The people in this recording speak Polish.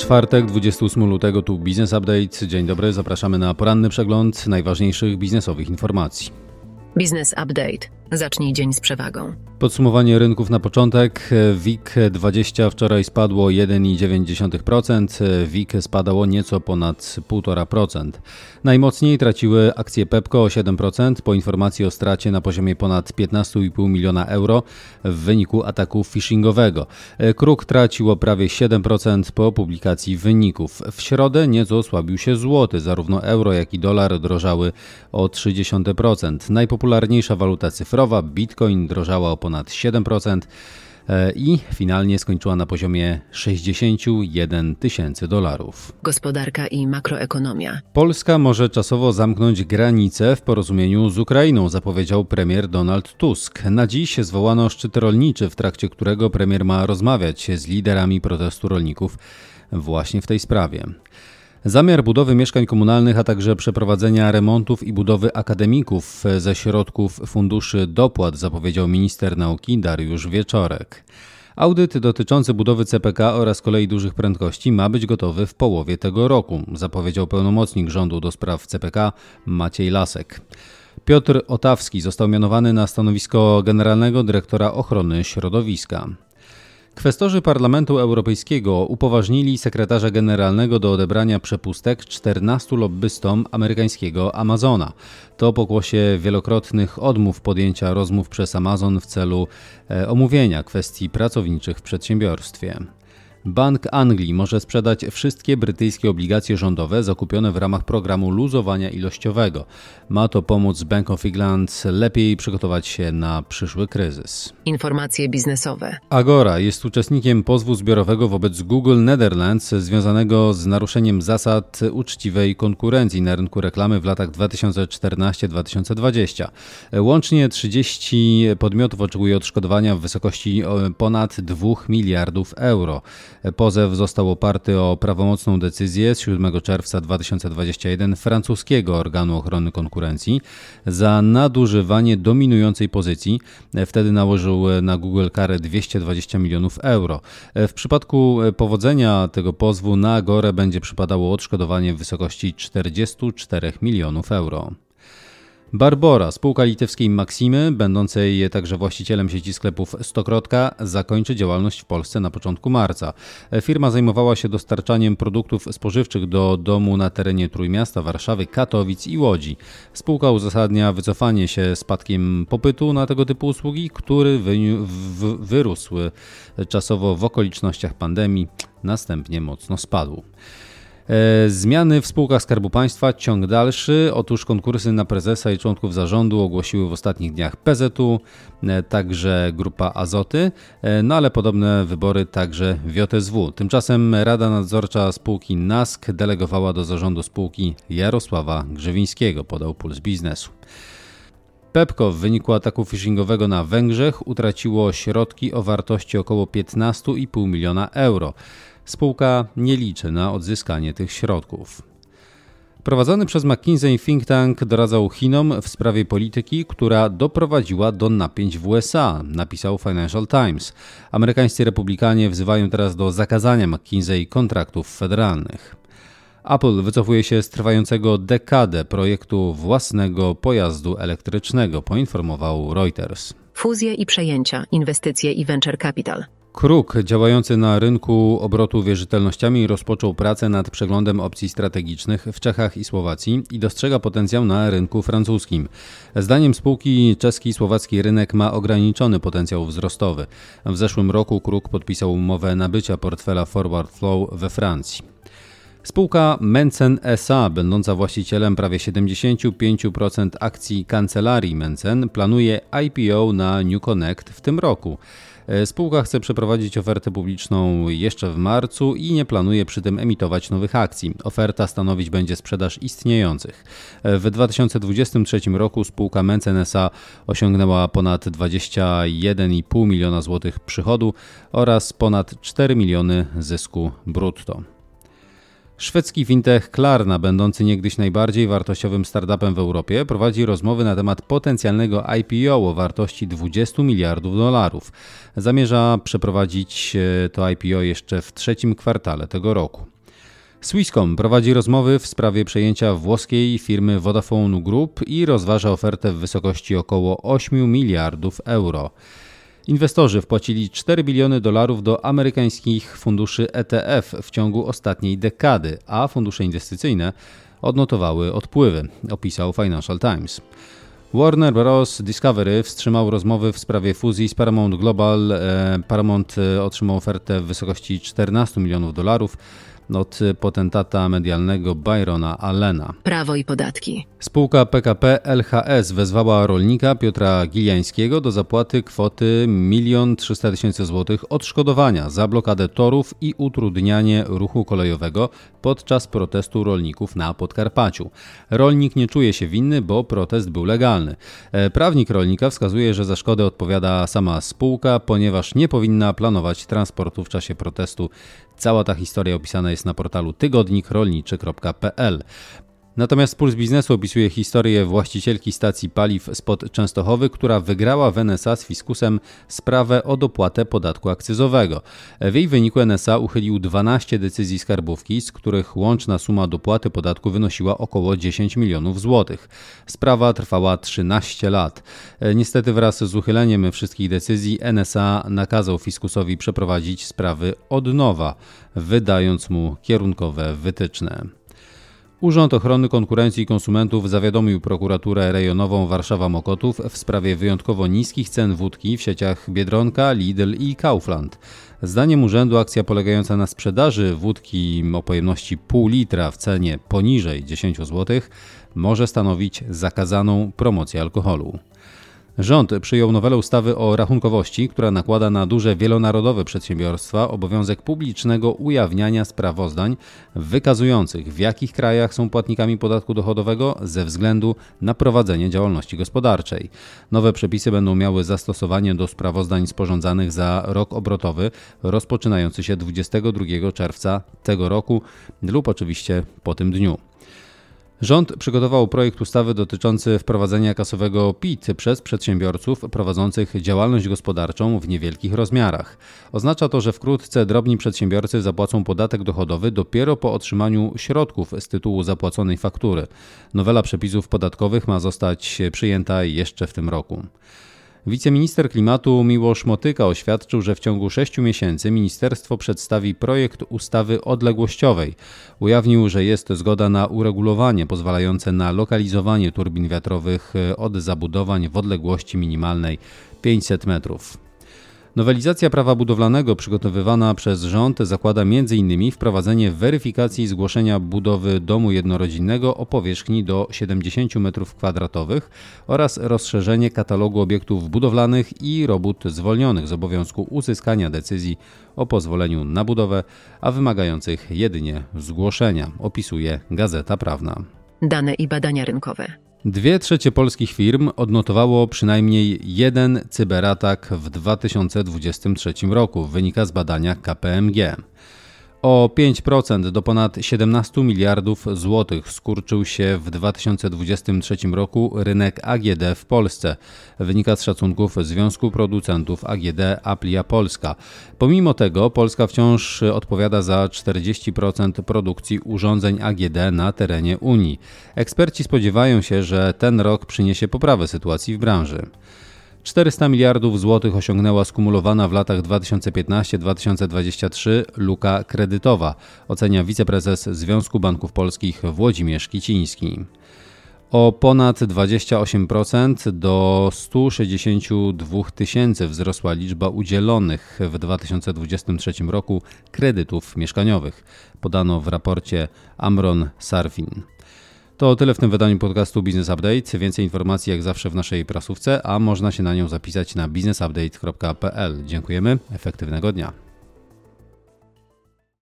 Czwartek, 28 lutego, tu Business Update. Dzień dobry, zapraszamy na poranny przegląd najważniejszych biznesowych informacji. Business Update. Zacznij dzień z przewagą. Podsumowanie rynków na początek. WIG20 wczoraj spadło 1,9%, WIG spadało nieco ponad 1,5%. Najmocniej traciły akcje Pepco o 7% po informacji o stracie na poziomie ponad 15,5 miliona euro w wyniku ataku phishingowego. Kruk traciło prawie 7% po publikacji wyników. W środę nieco osłabił się złoty, zarówno euro jak i dolar drożały o 0,3%. Najpopularniejsza waluta cyfrowa Bitcoin drożała o ponad 7% e, i finalnie skończyła na poziomie 61 tysięcy dolarów. Gospodarka i makroekonomia. Polska może czasowo zamknąć granice w porozumieniu z Ukrainą, zapowiedział premier Donald Tusk. Na dziś zwołano szczyt rolniczy, w trakcie którego premier ma rozmawiać z liderami protestu rolników właśnie w tej sprawie. Zamiar budowy mieszkań komunalnych, a także przeprowadzenia remontów i budowy akademików ze środków funduszy dopłat zapowiedział minister nauki Dariusz Wieczorek. Audyt dotyczący budowy CPK oraz kolei dużych prędkości ma być gotowy w połowie tego roku, zapowiedział pełnomocnik rządu do spraw CPK Maciej Lasek. Piotr Otawski został mianowany na stanowisko generalnego dyrektora ochrony środowiska. Kwestorzy Parlamentu Europejskiego upoważnili sekretarza generalnego do odebrania przepustek 14 lobbystom amerykańskiego Amazona. To pokłosie wielokrotnych odmów podjęcia rozmów przez Amazon w celu e, omówienia kwestii pracowniczych w przedsiębiorstwie. Bank Anglii może sprzedać wszystkie brytyjskie obligacje rządowe zakupione w ramach programu luzowania ilościowego. Ma to pomóc Bank of England lepiej przygotować się na przyszły kryzys. Informacje biznesowe. Agora jest uczestnikiem pozwu zbiorowego wobec Google Netherlands związanego z naruszeniem zasad uczciwej konkurencji na rynku reklamy w latach 2014-2020. Łącznie 30 podmiotów oczekuje odszkodowania w wysokości ponad 2 miliardów euro. Pozew został oparty o prawomocną decyzję z 7 czerwca 2021 francuskiego organu ochrony konkurencji za nadużywanie dominującej pozycji. Wtedy nałożył na Google karę 220 milionów euro. W przypadku powodzenia tego pozwu na Agorę będzie przypadało odszkodowanie w wysokości 44 milionów euro. Barbora, spółka litewskiej Maximy, będącej także właścicielem sieci sklepów Stokrotka, zakończy działalność w Polsce na początku marca. Firma zajmowała się dostarczaniem produktów spożywczych do domu na terenie Trójmiasta, Warszawy, Katowic i Łodzi. Spółka uzasadnia wycofanie się spadkiem popytu na tego typu usługi, który wyrósł czasowo w okolicznościach pandemii, następnie mocno spadł. E, zmiany w spółkach Skarbu Państwa, ciąg dalszy. Otóż konkursy na prezesa i członków zarządu ogłosiły w ostatnich dniach PZU, e, także grupa Azoty, e, no ale podobne wybory także w JSW. Tymczasem Rada Nadzorcza spółki NASK delegowała do zarządu spółki Jarosława Grzewińskiego, podał Puls Biznesu. Pepco w wyniku ataku phishingowego na Węgrzech utraciło środki o wartości około 15,5 miliona euro. Spółka nie liczy na odzyskanie tych środków. Prowadzony przez McKinsey think tank doradzał Chinom w sprawie polityki, która doprowadziła do napięć w USA, napisał Financial Times. Amerykańscy republikanie wzywają teraz do zakazania McKinsey kontraktów federalnych. Apple wycofuje się z trwającego dekadę projektu własnego pojazdu elektrycznego, poinformował Reuters. Fuzje i przejęcia, inwestycje i venture capital. Kruk, działający na rynku obrotu wierzytelnościami, rozpoczął pracę nad przeglądem opcji strategicznych w Czechach i Słowacji i dostrzega potencjał na rynku francuskim. Zdaniem spółki czeski i słowacki rynek ma ograniczony potencjał wzrostowy. W zeszłym roku Kruk podpisał umowę nabycia portfela Forward Flow we Francji. Spółka Mencen SA, będąca właścicielem prawie 75% akcji kancelarii Mencen, planuje IPO na New Connect w tym roku. E, spółka chce przeprowadzić ofertę publiczną jeszcze w marcu i nie planuje przy tym emitować nowych akcji. Oferta stanowić będzie sprzedaż istniejących. E, w 2023 roku spółka Mencen SA osiągnęła ponad 21,5 miliona złotych przychodu oraz ponad 4 miliony zysku brutto. Szwedzki fintech Klarna, będący niegdyś najbardziej wartościowym startupem w Europie, prowadzi rozmowy na temat potencjalnego IPO o wartości 20 miliardów dolarów. Zamierza przeprowadzić e, to IPO jeszcze w trzecim kwartale tego roku. Swisscom prowadzi rozmowy w sprawie przejęcia włoskiej firmy Vodafone Group i rozważa ofertę w wysokości około 8 miliardów euro. Inwestorzy wpłacili 4 biliony dolarów do amerykańskich funduszy ETF w ciągu ostatniej dekady, a fundusze inwestycyjne odnotowały odpływy, opisał Financial Times. Warner Bros. Discovery wstrzymał rozmowy w sprawie fuzji z Paramount Global. E, Paramount e, otrzymał ofertę w wysokości 14 milionów dolarów od potentata medialnego Byrona Allena. Prawo i podatki. Spółka PKP LHS wezwała rolnika Piotra Giliańskiego do zapłaty kwoty 1 300 tysięcy złotych odszkodowania za blokadę torów i utrudnianie ruchu kolejowego podczas protestu rolników na Podkarpaciu. Rolnik nie czuje się winny, bo protest był legalny. E, prawnik rolnika wskazuje, że za szkodę odpowiada sama spółka, ponieważ nie powinna planować transportu w czasie protestu. Cała ta historia opisana jest na portalu tygodnikrolniczy.pl. Natomiast Puls Biznesu opisuje historię właścicielki stacji paliw spod Częstochowy, która wygrała w NSA z fiskusem sprawę o dopłatę podatku akcyzowego. W jej wyniku NSA uchylił 12 decyzji skarbówki, z których łączna suma dopłaty podatku wynosiła około 10 milionów złotych. Sprawa trwała 13 lat. Niestety wraz z uchyleniem wszystkich decyzji NSA nakazał fiskusowi przeprowadzić sprawy od nowa, wydając mu kierunkowe wytyczne. Urząd Ochrony Konkurencji i Konsumentów zawiadomił prokuraturę rejonową Warszawa-Mokotów w sprawie wyjątkowo niskich cen wódki w sieciach Biedronka, Lidl i Kaufland. Zdaniem urzędu akcja polegająca na sprzedaży wódki o pojemności pół litra w cenie poniżej 10 zł może stanowić zakazaną promocję alkoholu. Rząd przyjął nowelę ustawy o rachunkowości, która nakłada na duże wielonarodowe przedsiębiorstwa obowiązek publicznego ujawniania sprawozdań wykazujących, w jakich krajach są płatnikami podatku dochodowego ze względu na prowadzenie działalności gospodarczej. Nowe przepisy będą miały zastosowanie do sprawozdań sporządzanych za rok obrotowy rozpoczynający się 22 czerwca tego roku lub oczywiście po tym dniu. Rząd przygotował projekt ustawy dotyczący wprowadzenia kasowego PIT przez przedsiębiorców prowadzących działalność gospodarczą w niewielkich rozmiarach. Oznacza to, że wkrótce drobni przedsiębiorcy zapłacą podatek dochodowy dopiero po otrzymaniu środków z tytułu zapłaconej faktury. Nowela przepisów podatkowych ma zostać przyjęta jeszcze w tym roku. Wiceminister klimatu Miłosz Motyka oświadczył, że w ciągu sześciu miesięcy ministerstwo przedstawi projekt ustawy odległościowej. Ujawnił, że jest zgoda na uregulowanie pozwalające na lokalizowanie turbin wiatrowych od zabudowań w odległości minimalnej 500 metrów. Nowelizacja prawa budowlanego przygotowywana przez rząd zakłada m.in. wprowadzenie weryfikacji zgłoszenia budowy domu jednorodzinnego o powierzchni do 70 m2 oraz rozszerzenie katalogu obiektów budowlanych i robót zwolnionych z obowiązku uzyskania decyzji o pozwoleniu na budowę, a wymagających jedynie zgłoszenia, opisuje Gazeta Prawna. Dane i badania rynkowe. Dwie trzecie polskich firm odnotowało przynajmniej jeden cyberatak w 2023 roku, wynika z badania KPMG. O 5% do ponad 17 miliardów złotych skurczył się w 2023 roku rynek AGD w Polsce. Wynika z szacunków Związku Producentów AGD Aplia Polska. Pomimo tego Polska wciąż odpowiada za 40% produkcji urządzeń AGD na terenie Unii. Eksperci spodziewają się, że ten rok przyniesie poprawę sytuacji w branży. 400 miliardów złotych osiągnęła skumulowana w latach 2015-2023 luka kredytowa, ocenia wiceprezes Związku Banków Polskich Włodzimierz Kiciński. O ponad 28% do 162 tysięcy wzrosła liczba udzielonych w 2023 roku kredytów mieszkaniowych, podano w raporcie Amron Sarfin. To tyle w tym wydaniu podcastu Business Update. Więcej informacji jak zawsze w naszej prasówce, a można się na nią zapisać na businessupdate.pl. Dziękujemy, efektywnego dnia.